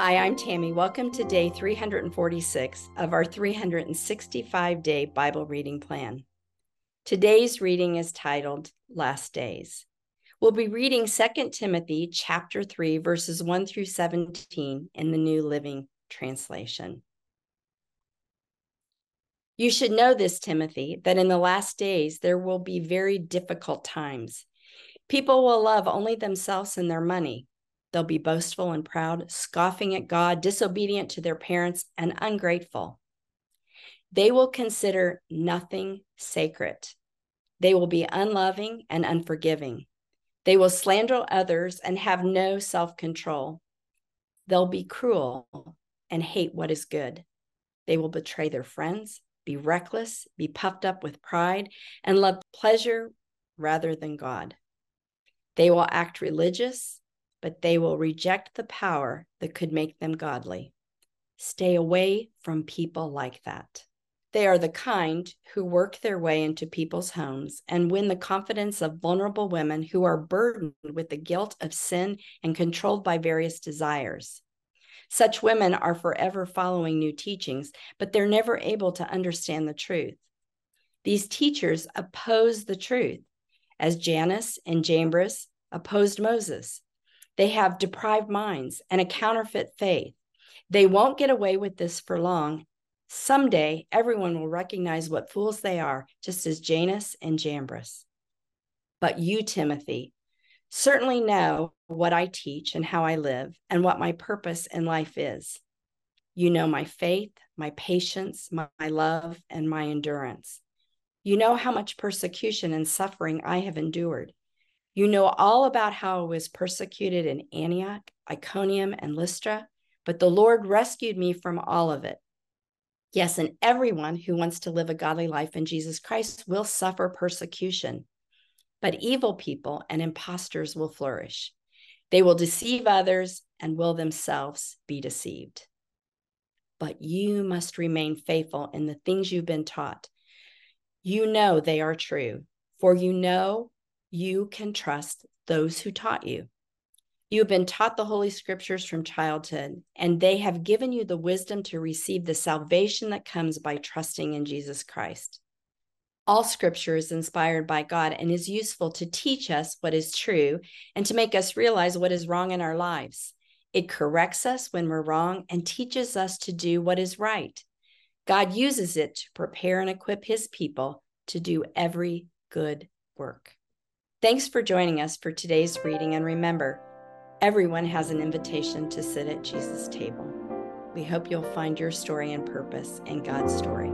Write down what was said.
Hi, I'm Tami. Welcome to day 346 of our 365 day Bible reading plan. Today's reading is titled Last Days. We'll be reading 2 Timothy chapter 3 verses 1 through 17 in the New Living Translation. You should know this, Timothy, that in the last days there will be very difficult times. People will love only themselves and their money They'll be boastful and proud, scoffing at God, disobedient to their parents, and ungrateful. They will consider nothing sacred. They will be unloving and unforgiving. They will slander others and have no self control. They'll be cruel and hate what is good. They will betray their friends, be reckless, be puffed up with pride, and love pleasure rather than God. They will act religious but they will reject the power that could make them godly. Stay away from people like that. They are the kind who work their way into people's homes and win the confidence of vulnerable women who are burdened with the guilt of sin and controlled by various desires. Such women are forever following new teachings, but they're never able to understand the truth. These teachers oppose the truth, as Jannes and Jambres opposed Moses. They have deprived minds and a counterfeit faith. They won't get away with this for long. Someday, everyone will recognize what fools they are, just as Jannes and Jambres. But you, Timothy, certainly know what I teach and how I live and what my purpose in life is. You know my faith, my patience, my, love, and my endurance. You know how much persecution and suffering I have endured. You know all about how I was persecuted in Antioch, Iconium, and Lystra, but the Lord rescued me from all of it. Yes, and everyone who wants to live a godly life in Jesus Christ will suffer persecution. But evil people and impostors will flourish. They will deceive others and will themselves be deceived. But you must remain faithful in the things you've been taught. You know they are true, for you know you can trust those who taught you. You have been taught the Holy Scriptures from childhood, and they have given you the wisdom to receive the salvation that comes by trusting in Jesus Christ. All Scripture is inspired by God and is useful to teach us what is true and to make us realize what is wrong in our lives. It corrects us when we're wrong and teaches us to do what is right. God uses it to prepare and equip his people to do every good work. Thanks for joining us for today's reading. And remember, everyone has an invitation to sit at Jesus' table. We hope you'll find your story and purpose in God's story.